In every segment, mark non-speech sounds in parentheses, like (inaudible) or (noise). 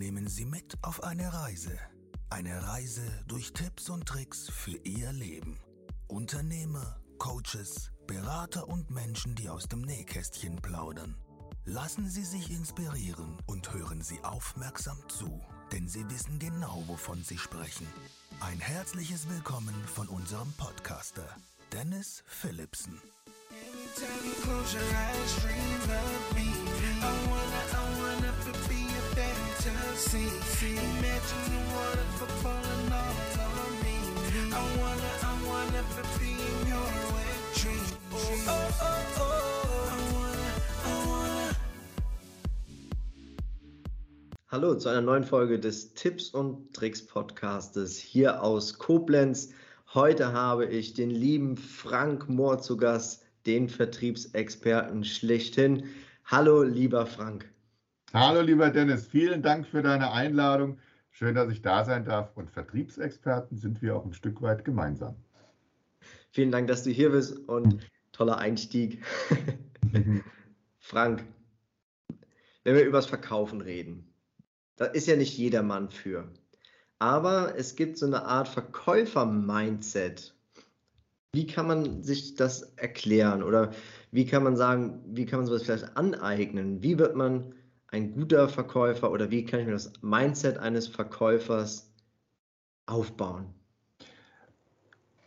nehmen Sie mit auf eine Reise. Eine Reise durch Tipps und Tricks für Ihr Leben. Unternehmer, Coaches, Berater und Menschen, die aus dem Nähkästchen plaudern. Lassen Sie sich inspirieren und hören Sie aufmerksam zu, denn Sie wissen genau, wovon Sie sprechen. Ein herzliches Willkommen von unserem Podcaster, Dennis Philipsen. Anytime you close your eyes, dreams of me. I wanna, fantasy. Imagine you wanna falling all on me. I wanna, I wanna be in your wet dream. Oh, oh, oh, oh. Hallo zu einer neuen Folge des Tipps und Tricks Podcastes hier aus Koblenz. Heute habe ich den lieben Frank Mohr zu Gast den Vertriebsexperten schlechthin. Hallo, lieber Frank. Hallo, lieber Dennis. Vielen Dank für deine Einladung. Schön, dass ich da sein darf. Und Vertriebsexperten sind wir auch ein Stück weit gemeinsam. Vielen Dank, dass du hier bist und toller Einstieg. (laughs) Frank, wenn wir übers Verkaufen reden, da ist ja nicht jedermann für. Aber es gibt so eine Art Verkäufer-Mindset, wie kann man sich das erklären oder wie kann man sagen, wie kann man sowas vielleicht aneignen? Wie wird man ein guter Verkäufer oder wie kann ich mir das Mindset eines Verkäufers aufbauen?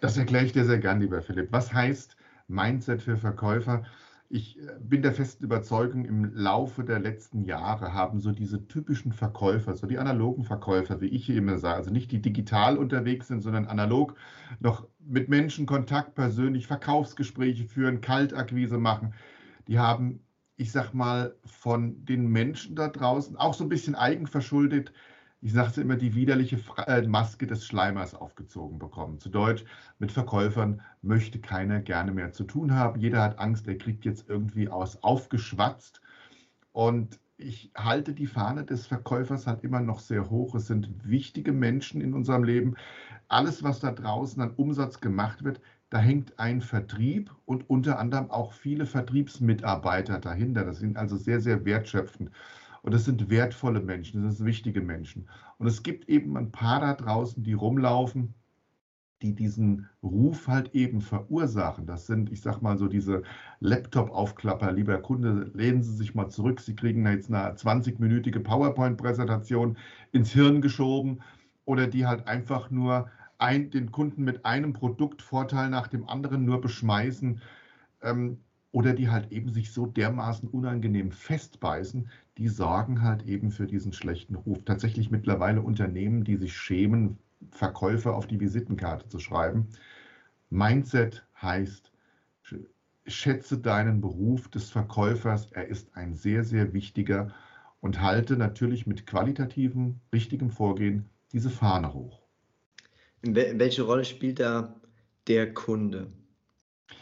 Das erkläre ich dir sehr gern, lieber Philipp. Was heißt Mindset für Verkäufer? ich äh, bin der festen Überzeugung, im Laufe der letzten Jahre haben so diese typischen Verkäufer, so die analogen Verkäufer, wie ich hier immer sage, also nicht die digital unterwegs sind, sondern analog noch mit Menschen Kontakt persönlich, Verkaufsgespräche führen, Kaltakquise machen, die haben, ich sag mal, von den Menschen da draußen auch so ein bisschen eigenverschuldet ich sagte immer, die widerliche äh, Maske des Schleimers aufgezogen bekommen. Zu Deutsch, mit Verkäufern möchte keiner gerne mehr zu tun haben. Jeder hat Angst, er kriegt jetzt irgendwie aus aufgeschwatzt. Und ich halte die Fahne des Verkäufers halt immer noch sehr hoch. Es sind wichtige Menschen in unserem Leben. Alles, was da draußen an Umsatz gemacht wird, da hängt ein Vertrieb und unter anderem auch viele Vertriebsmitarbeiter dahinter. Das sind also sehr, sehr wertschöpfend. Und das sind wertvolle Menschen, das sind wichtige Menschen. Und es gibt eben ein paar da draußen, die rumlaufen, die diesen Ruf halt eben verursachen. Das sind, ich sag mal so, diese Laptop-Aufklapper. Lieber Kunde, lehnen Sie sich mal zurück. Sie kriegen jetzt eine 20-minütige PowerPoint-Präsentation ins Hirn geschoben oder die halt einfach nur ein, den Kunden mit einem Produktvorteil nach dem anderen nur beschmeißen. Ähm, oder die halt eben sich so dermaßen unangenehm festbeißen, die sorgen halt eben für diesen schlechten Ruf. Tatsächlich mittlerweile Unternehmen, die sich schämen, Verkäufer auf die Visitenkarte zu schreiben. Mindset heißt, schätze deinen Beruf des Verkäufers. Er ist ein sehr, sehr wichtiger und halte natürlich mit qualitativem, richtigem Vorgehen diese Fahne hoch. Welche Rolle spielt da der Kunde?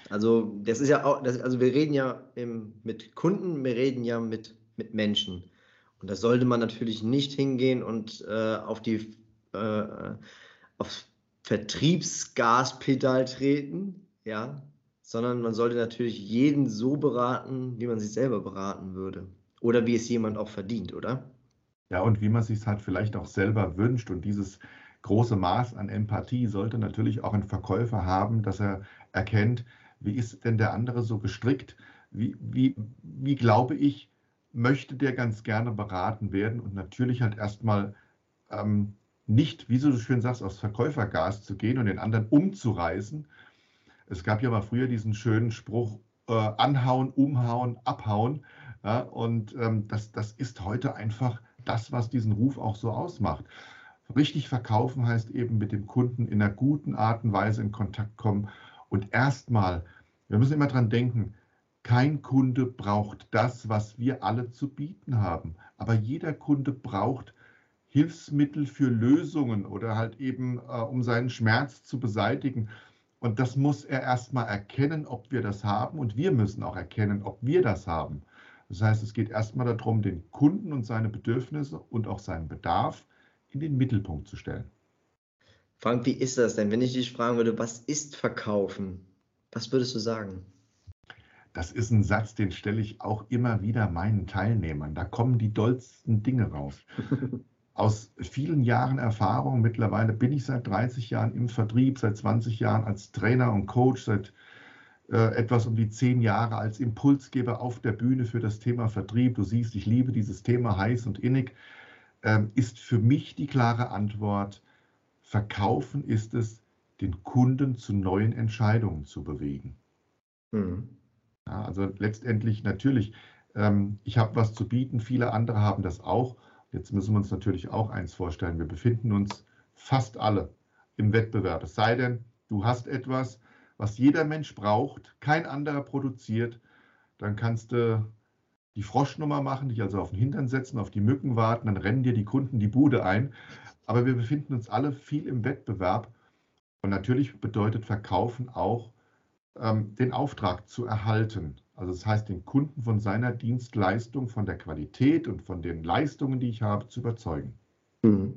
Also das ist ja auch, das, also wir reden ja im, mit Kunden, wir reden ja mit, mit Menschen. Und da sollte man natürlich nicht hingehen und äh, auf die äh, aufs Vertriebsgaspedal treten, ja, sondern man sollte natürlich jeden so beraten, wie man sich selber beraten würde. Oder wie es jemand auch verdient, oder? Ja, und wie man sich halt vielleicht auch selber wünscht. Und dieses große Maß an Empathie sollte natürlich auch ein Verkäufer haben, dass er erkennt, wie ist denn der andere so gestrickt, wie, wie, wie glaube ich, möchte der ganz gerne beraten werden und natürlich halt erstmal ähm, nicht, wie du so schön sagst, aus Verkäufergas zu gehen und den anderen umzureißen. Es gab ja mal früher diesen schönen Spruch, äh, anhauen, umhauen, abhauen. Ja, und ähm, das, das ist heute einfach das, was diesen Ruf auch so ausmacht. Richtig verkaufen heißt eben mit dem Kunden in einer guten Art und Weise in Kontakt kommen und erstmal, wir müssen immer dran denken, kein Kunde braucht das, was wir alle zu bieten haben. Aber jeder Kunde braucht Hilfsmittel für Lösungen oder halt eben, äh, um seinen Schmerz zu beseitigen. Und das muss er erstmal erkennen, ob wir das haben. Und wir müssen auch erkennen, ob wir das haben. Das heißt, es geht erstmal darum, den Kunden und seine Bedürfnisse und auch seinen Bedarf in den Mittelpunkt zu stellen. Frank, wie ist das denn, wenn ich dich fragen würde, was ist Verkaufen? Was würdest du sagen? Das ist ein Satz, den stelle ich auch immer wieder meinen Teilnehmern. Da kommen die dollsten Dinge raus. (laughs) aus vielen Jahren Erfahrung, mittlerweile bin ich seit 30 Jahren im Vertrieb, seit 20 Jahren als Trainer und Coach, seit äh, etwas um die 10 Jahre als Impulsgeber auf der Bühne für das Thema Vertrieb. Du siehst, ich liebe dieses Thema heiß und innig. Ähm, ist für mich die klare Antwort, Verkaufen ist es, den Kunden zu neuen Entscheidungen zu bewegen. Mhm. Ja, also letztendlich natürlich, ähm, ich habe was zu bieten, viele andere haben das auch. Jetzt müssen wir uns natürlich auch eins vorstellen. Wir befinden uns fast alle im Wettbewerb. Es sei denn, du hast etwas, was jeder Mensch braucht, kein anderer produziert, dann kannst du die Froschnummer machen, dich also auf den Hintern setzen, auf die Mücken warten, dann rennen dir die Kunden die Bude ein. Aber wir befinden uns alle viel im Wettbewerb. Und natürlich bedeutet Verkaufen auch, ähm, den Auftrag zu erhalten. Also das heißt, den Kunden von seiner Dienstleistung, von der Qualität und von den Leistungen, die ich habe, zu überzeugen. Hm.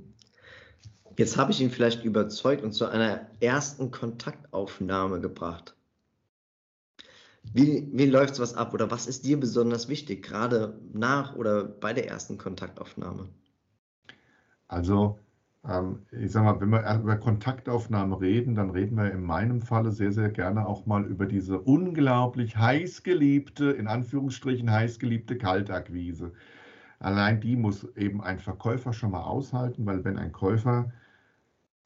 Jetzt habe ich ihn vielleicht überzeugt und zu einer ersten Kontaktaufnahme gebracht. Wie, wie läuft was ab oder was ist dir besonders wichtig, gerade nach oder bei der ersten Kontaktaufnahme? Also ähm, ich sage mal, wenn wir über Kontaktaufnahme reden, dann reden wir in meinem Falle sehr, sehr gerne auch mal über diese unglaublich heißgeliebte, in Anführungsstrichen heißgeliebte Kaltakquise. Allein die muss eben ein Verkäufer schon mal aushalten, weil wenn ein Käufer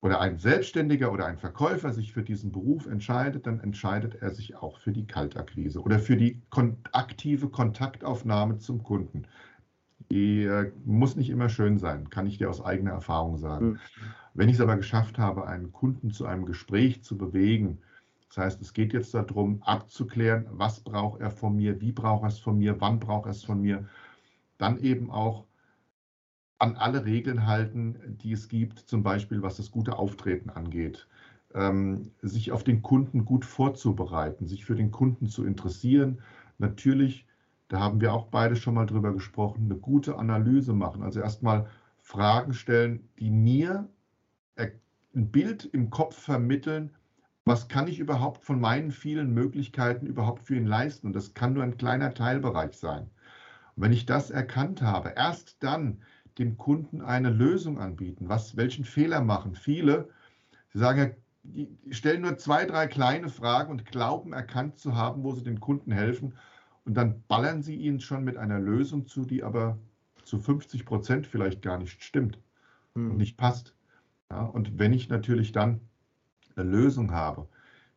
oder ein Selbstständiger oder ein Verkäufer sich für diesen Beruf entscheidet, dann entscheidet er sich auch für die Kaltakquise oder für die aktive Kontaktaufnahme zum Kunden. Die äh, muss nicht immer schön sein, kann ich dir aus eigener Erfahrung sagen. Mhm. Wenn ich es aber geschafft habe, einen Kunden zu einem Gespräch zu bewegen, das heißt, es geht jetzt darum, abzuklären, was braucht er von mir, wie braucht er es von mir, wann braucht er es von mir, dann eben auch an alle Regeln halten, die es gibt, zum Beispiel was das gute Auftreten angeht. Ähm, sich auf den Kunden gut vorzubereiten, sich für den Kunden zu interessieren, natürlich da haben wir auch beide schon mal drüber gesprochen, eine gute Analyse machen. Also erstmal Fragen stellen, die mir ein Bild im Kopf vermitteln, was kann ich überhaupt von meinen vielen Möglichkeiten überhaupt für ihn leisten. Und das kann nur ein kleiner Teilbereich sein. Und wenn ich das erkannt habe, erst dann dem Kunden eine Lösung anbieten. Was, welchen Fehler machen viele? Sie sagen ja, die stellen nur zwei, drei kleine Fragen und glauben erkannt zu haben, wo sie dem Kunden helfen. Und dann ballern sie ihnen schon mit einer Lösung zu, die aber zu 50 Prozent vielleicht gar nicht stimmt hm. und nicht passt. Ja, und wenn ich natürlich dann eine Lösung habe,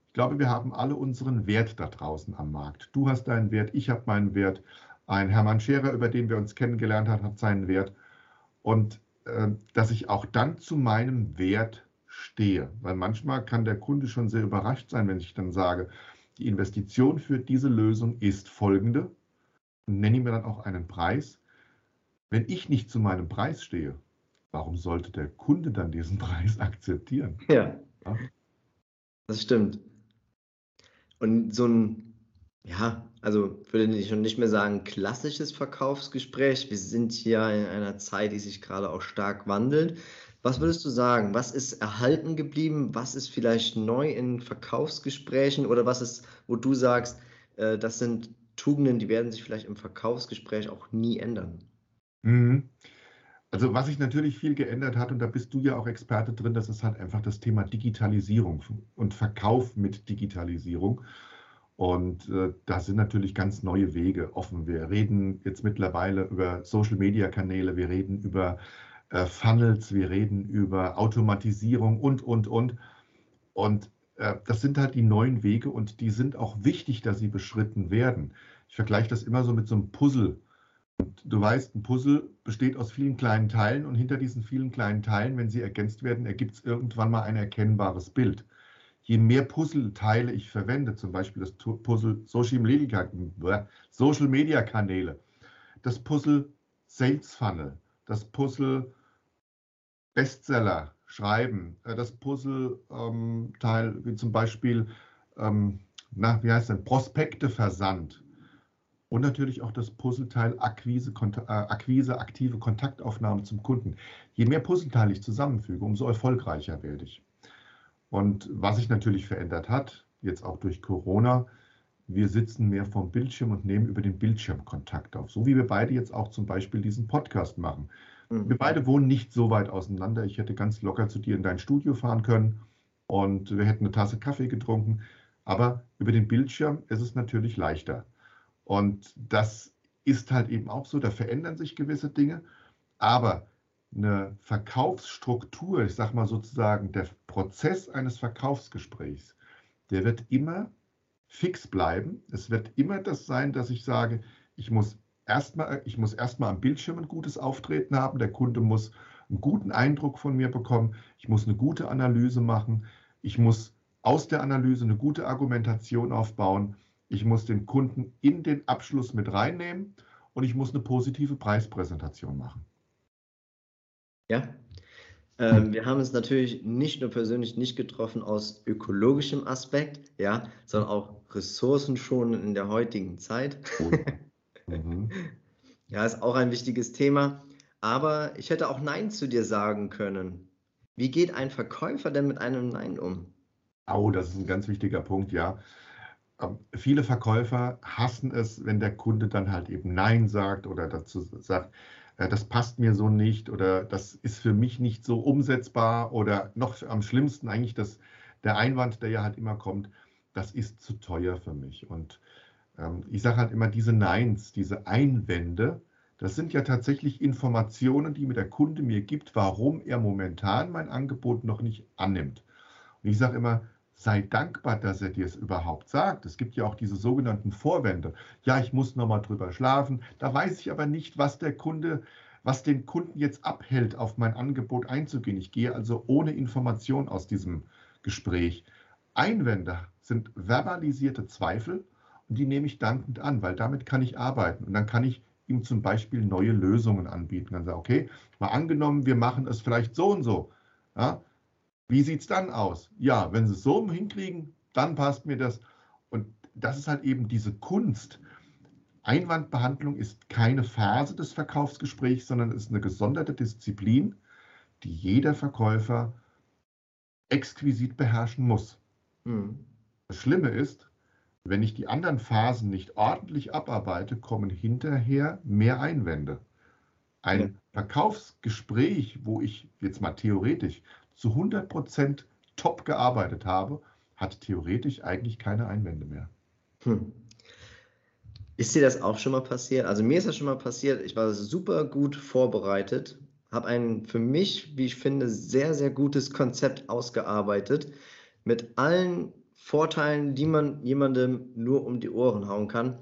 ich glaube, wir haben alle unseren Wert da draußen am Markt. Du hast deinen Wert, ich habe meinen Wert. Ein Hermann Scherer, über den wir uns kennengelernt haben, hat seinen Wert. Und äh, dass ich auch dann zu meinem Wert stehe. Weil manchmal kann der Kunde schon sehr überrascht sein, wenn ich dann sage, die Investition für diese Lösung ist folgende. Und nenne mir dann auch einen Preis. Wenn ich nicht zu meinem Preis stehe, warum sollte der Kunde dann diesen (laughs) Preis akzeptieren? Ja, ja? das stimmt. Und so ein, ja, also würde ich schon nicht mehr sagen, klassisches Verkaufsgespräch. Wir sind hier in einer Zeit, die sich gerade auch stark wandelt. Was würdest du sagen? Was ist erhalten geblieben? Was ist vielleicht neu in Verkaufsgesprächen oder was ist, wo du sagst, äh, das sind Tugenden, die werden sich vielleicht im Verkaufsgespräch auch nie ändern? Mhm. Also was sich natürlich viel geändert hat, und da bist du ja auch Experte drin, das ist halt einfach das Thema Digitalisierung und Verkauf mit Digitalisierung. Und äh, da sind natürlich ganz neue Wege offen. Wir reden jetzt mittlerweile über Social-Media-Kanäle, wir reden über äh, Funnels, wir reden über Automatisierung und, und, und. Und äh, das sind halt die neuen Wege und die sind auch wichtig, dass sie beschritten werden. Ich vergleiche das immer so mit so einem Puzzle. Und du weißt, ein Puzzle besteht aus vielen kleinen Teilen und hinter diesen vielen kleinen Teilen, wenn sie ergänzt werden, ergibt es irgendwann mal ein erkennbares Bild. Je mehr Puzzleteile ich verwende, zum Beispiel das Puzzle Social Media Kanäle, das Puzzle Sales Funnel, das Puzzle Bestseller schreiben, äh, das Puzzle-Teil, ähm, wie zum Beispiel, ähm, na, wie heißt denn, Prospekte Versand und natürlich auch das Puzzleteil Akquise, äh, Akquise, aktive Kontaktaufnahme zum Kunden. Je mehr Puzzleteile ich zusammenfüge, umso erfolgreicher werde ich. Und was sich natürlich verändert hat, jetzt auch durch Corona, wir sitzen mehr vom Bildschirm und nehmen über den Bildschirm Kontakt auf. So wie wir beide jetzt auch zum Beispiel diesen Podcast machen. Mhm. Wir beide wohnen nicht so weit auseinander. Ich hätte ganz locker zu dir in dein Studio fahren können und wir hätten eine Tasse Kaffee getrunken. Aber über den Bildschirm ist es natürlich leichter. Und das ist halt eben auch so, da verändern sich gewisse Dinge. Aber eine Verkaufsstruktur, ich sage mal sozusagen, der Prozess eines Verkaufsgesprächs, der wird immer fix bleiben. Es wird immer das sein, dass ich sage, ich muss erstmal, ich muss erstmal am Bildschirm ein gutes Auftreten haben. Der Kunde muss einen guten Eindruck von mir bekommen. Ich muss eine gute Analyse machen. Ich muss aus der Analyse eine gute Argumentation aufbauen. Ich muss den Kunden in den Abschluss mit reinnehmen und ich muss eine positive Preispräsentation machen. Ja, ähm, wir haben uns natürlich nicht nur persönlich nicht getroffen aus ökologischem Aspekt, ja, sondern auch Ressourcen schon in der heutigen Zeit. mhm. (laughs) Ja, ist auch ein wichtiges Thema. Aber ich hätte auch Nein zu dir sagen können. Wie geht ein Verkäufer denn mit einem Nein um? Oh, das ist ein ganz wichtiger Punkt, ja. Ähm, viele Verkäufer hassen es, wenn der Kunde dann halt eben Nein sagt oder dazu sagt, das passt mir so nicht oder das ist für mich nicht so umsetzbar oder noch am schlimmsten eigentlich das, der Einwand, der ja halt immer kommt, das ist zu teuer für mich. Und ähm, ich sage halt immer, diese Neins, diese Einwände, das sind ja tatsächlich Informationen, die mir der Kunde mir gibt, warum er momentan mein Angebot noch nicht annimmt. Und ich sage immer, sei dankbar, dass er dir es überhaupt sagt. Es gibt ja auch diese sogenannten Vorwände. Ja, ich muss nochmal drüber schlafen. Da weiß ich aber nicht, was der Kunde, was den Kunden jetzt abhält, auf mein Angebot einzugehen. Ich gehe also ohne Information aus diesem Gespräch. Einwände sind verbalisierte Zweifel und die nehme ich dankend an, weil damit kann ich arbeiten und dann kann ich ihm zum Beispiel neue Lösungen anbieten. Dann sage okay, mal angenommen, wir machen es vielleicht so und so. Ja, wie sieht es dann aus? Ja, wenn Sie es so hinkriegen, dann passt mir das. Und das ist halt eben diese Kunst. Einwandbehandlung ist keine Phase des Verkaufsgesprächs, sondern ist eine gesonderte Disziplin, die jeder Verkäufer exquisit beherrschen muss. Mhm. Das Schlimme ist, wenn ich die anderen Phasen nicht ordentlich abarbeite, kommen hinterher mehr Einwände. Ein ja. Verkaufsgespräch, wo ich jetzt mal theoretisch zu 100 Prozent top gearbeitet habe, hat theoretisch eigentlich keine Einwände mehr. Hm. Ist dir das auch schon mal passiert? Also mir ist das schon mal passiert. Ich war super gut vorbereitet, habe ein für mich, wie ich finde, sehr, sehr gutes Konzept ausgearbeitet mit allen Vorteilen, die man jemandem nur um die Ohren hauen kann.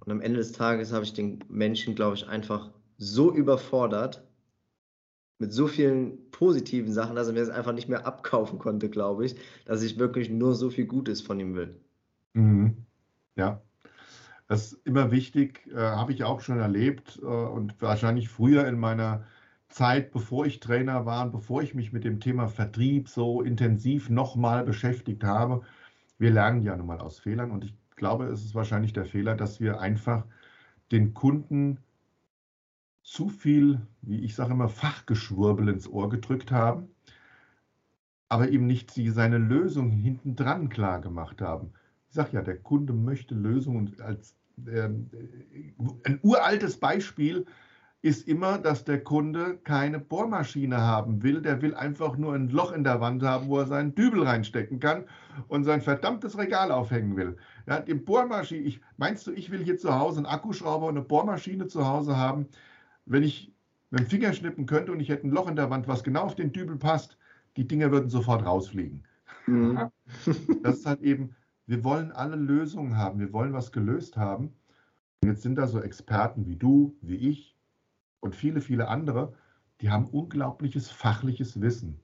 Und am Ende des Tages habe ich den Menschen, glaube ich, einfach so überfordert, mit so vielen positiven Sachen, dass er mir das einfach nicht mehr abkaufen konnte, glaube ich, dass ich wirklich nur so viel Gutes von ihm will. Mhm. Ja, das ist immer wichtig, äh, habe ich auch schon erlebt äh, und wahrscheinlich früher in meiner Zeit, bevor ich Trainer war und bevor ich mich mit dem Thema Vertrieb so intensiv nochmal beschäftigt habe. Wir lernen ja nun mal aus Fehlern und ich glaube, es ist wahrscheinlich der Fehler, dass wir einfach den Kunden zu viel, wie ich sage immer, Fachgeschwurbel ins Ohr gedrückt haben, aber ihm nicht sie seine Lösung hinten dran klar gemacht haben. Ich sage ja, der Kunde möchte Lösungen als äh, ein uraltes Beispiel ist immer, dass der Kunde keine Bohrmaschine haben will. Der will einfach nur ein Loch in der Wand haben, wo er seinen Dübel reinstecken kann und sein verdammtes Regal aufhängen will. Ja, die Bohrmaschine, ich, meinst du, ich will hier zu Hause einen Akkuschrauber und eine Bohrmaschine zu Hause haben? Wenn ich mit dem Finger schnippen könnte und ich hätte ein Loch in der Wand, was genau auf den Dübel passt, die Dinger würden sofort rausfliegen. Mhm. (laughs) Das ist halt eben, wir wollen alle Lösungen haben, wir wollen was gelöst haben. Und jetzt sind da so Experten wie du, wie ich und viele, viele andere, die haben unglaubliches fachliches Wissen.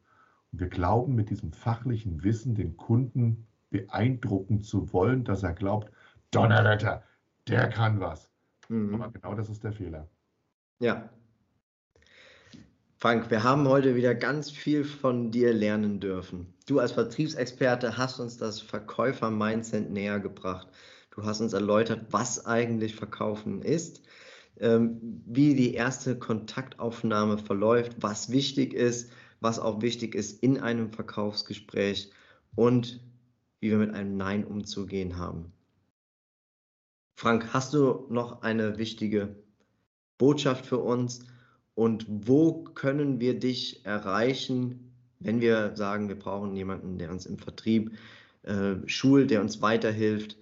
Und wir glauben mit diesem fachlichen Wissen den Kunden beeindrucken zu wollen, dass er glaubt, Donnerwetter, der kann was. Mhm. Aber genau das ist der Fehler. Ja. Frank, wir haben heute wieder ganz viel von dir lernen dürfen. Du als Vertriebsexperte hast uns das Verkäufer-Mindset näher gebracht. Du hast uns erläutert, was eigentlich Verkaufen ist, ähm, wie die erste Kontaktaufnahme verläuft, was wichtig ist, was auch wichtig ist in einem Verkaufsgespräch und wie wir mit einem Nein umzugehen haben. Frank, hast du noch eine wichtige Botschaft für uns und wo können wir dich erreichen, wenn wir sagen, wir brauchen jemanden, der uns im Vertrieb äh, schult, der uns weiterhilft,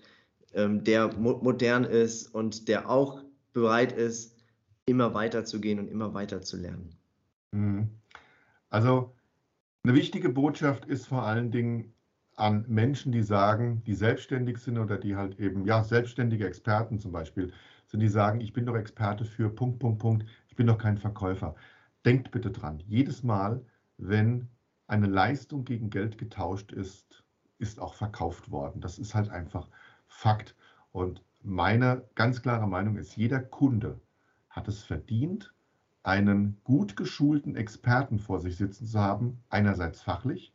ähm, der mo modern ist und der auch bereit ist, immer weiter zu gehen und immer weiter zu lernen. Mhm. Also eine wichtige Botschaft ist vor allen Dingen an Menschen, die sagen, die selbstständig sind oder die halt eben, ja, selbstständige Experten zum Beispiel, sind die sagen, ich bin doch Experte für Punkt, Punkt, Punkt, ich bin doch kein Verkäufer. Denkt bitte dran, jedes Mal, wenn eine Leistung gegen Geld getauscht ist, ist auch verkauft worden. Das ist halt einfach Fakt. Und meine ganz klare Meinung ist, jeder Kunde hat es verdient, einen gut geschulten Experten vor sich sitzen zu haben, einerseits fachlich,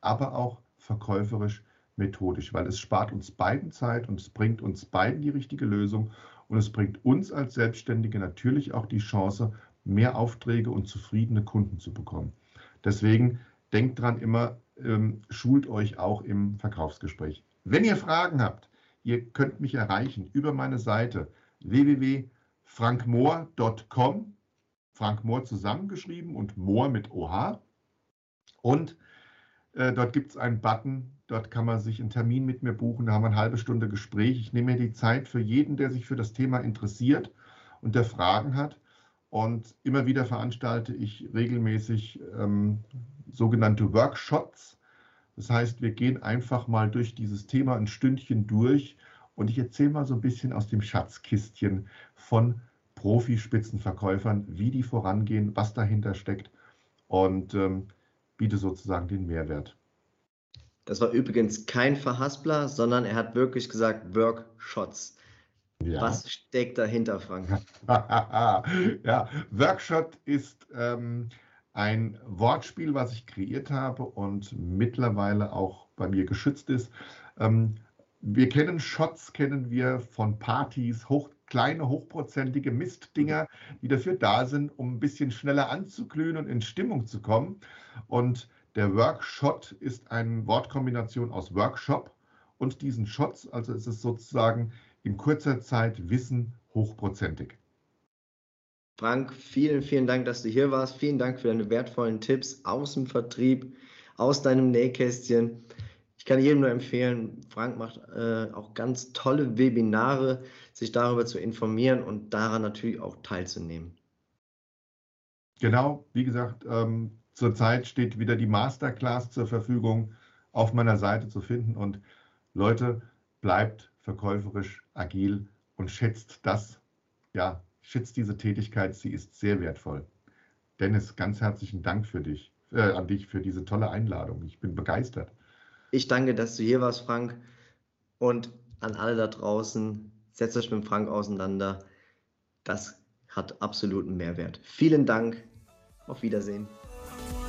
aber auch verkäuferisch methodisch, weil es spart uns beiden Zeit und es bringt uns beiden die richtige Lösung und es bringt uns als Selbstständige natürlich auch die Chance, mehr Aufträge und zufriedene Kunden zu bekommen. Deswegen denkt dran immer, ähm, schult euch auch im Verkaufsgespräch. Wenn ihr Fragen habt, ihr könnt mich erreichen über meine Seite www.frankmohr.com, Frank Mohr zusammengeschrieben und Mohr mit OH. Und äh, dort gibt es einen Button, dort kann man sich einen Termin mit mir buchen, da haben wir eine halbe Stunde Gespräch. Ich nehme mir die Zeit für jeden, der sich für das Thema interessiert und der Fragen hat. Und immer wieder veranstalte ich regelmäßig ähm, sogenannte Workshops. Das heißt, wir gehen einfach mal durch dieses Thema ein Stündchen durch und ich erzähle mal so ein bisschen aus dem Schatzkistchen von Profi-Spitzenverkäufern, wie die vorangehen, was dahinter steckt und ähm, biete sozusagen den Mehrwert. Das war übrigens kein Verhaspler, sondern er hat wirklich gesagt Workshots. Ja. Was steckt dahinter, Frank? (laughs) ja, Workshop ist ähm, ein Wortspiel, was ich kreiert habe und mittlerweile auch bei mir geschützt ist. Ähm, wir kennen Shots, kennen wir von Partys, hoch, kleine, hochprozentige Mistdinger, die dafür da sind, um ein bisschen schneller anzuglühen und in Stimmung zu kommen. Und der Workshot ist eine Wortkombination aus Workshop und diesen Shots. Also ist es sozusagen in kurzer Zeit Wissen hochprozentig. Frank, vielen, vielen Dank, dass du hier warst. Vielen Dank für deine wertvollen Tipps aus dem Vertrieb, aus deinem Nähkästchen. Ich kann jedem nur empfehlen, Frank macht äh, auch ganz tolle Webinare, sich darüber zu informieren und daran natürlich auch teilzunehmen. Genau, wie gesagt, ähm, zurzeit steht wieder die Masterclass zur Verfügung auf meiner Seite zu finden. Und Leute, bleibt verkäuferisch agil und schätzt das, ja, schätzt diese Tätigkeit, sie ist sehr wertvoll. Dennis, ganz herzlichen Dank für dich, äh, an dich für diese tolle Einladung. Ich bin begeistert. Ich danke, dass du hier warst, Frank. Und an alle da draußen, setzt euch mit Frank auseinander. Das hat absoluten Mehrwert. Vielen Dank. Auf Wiedersehen. one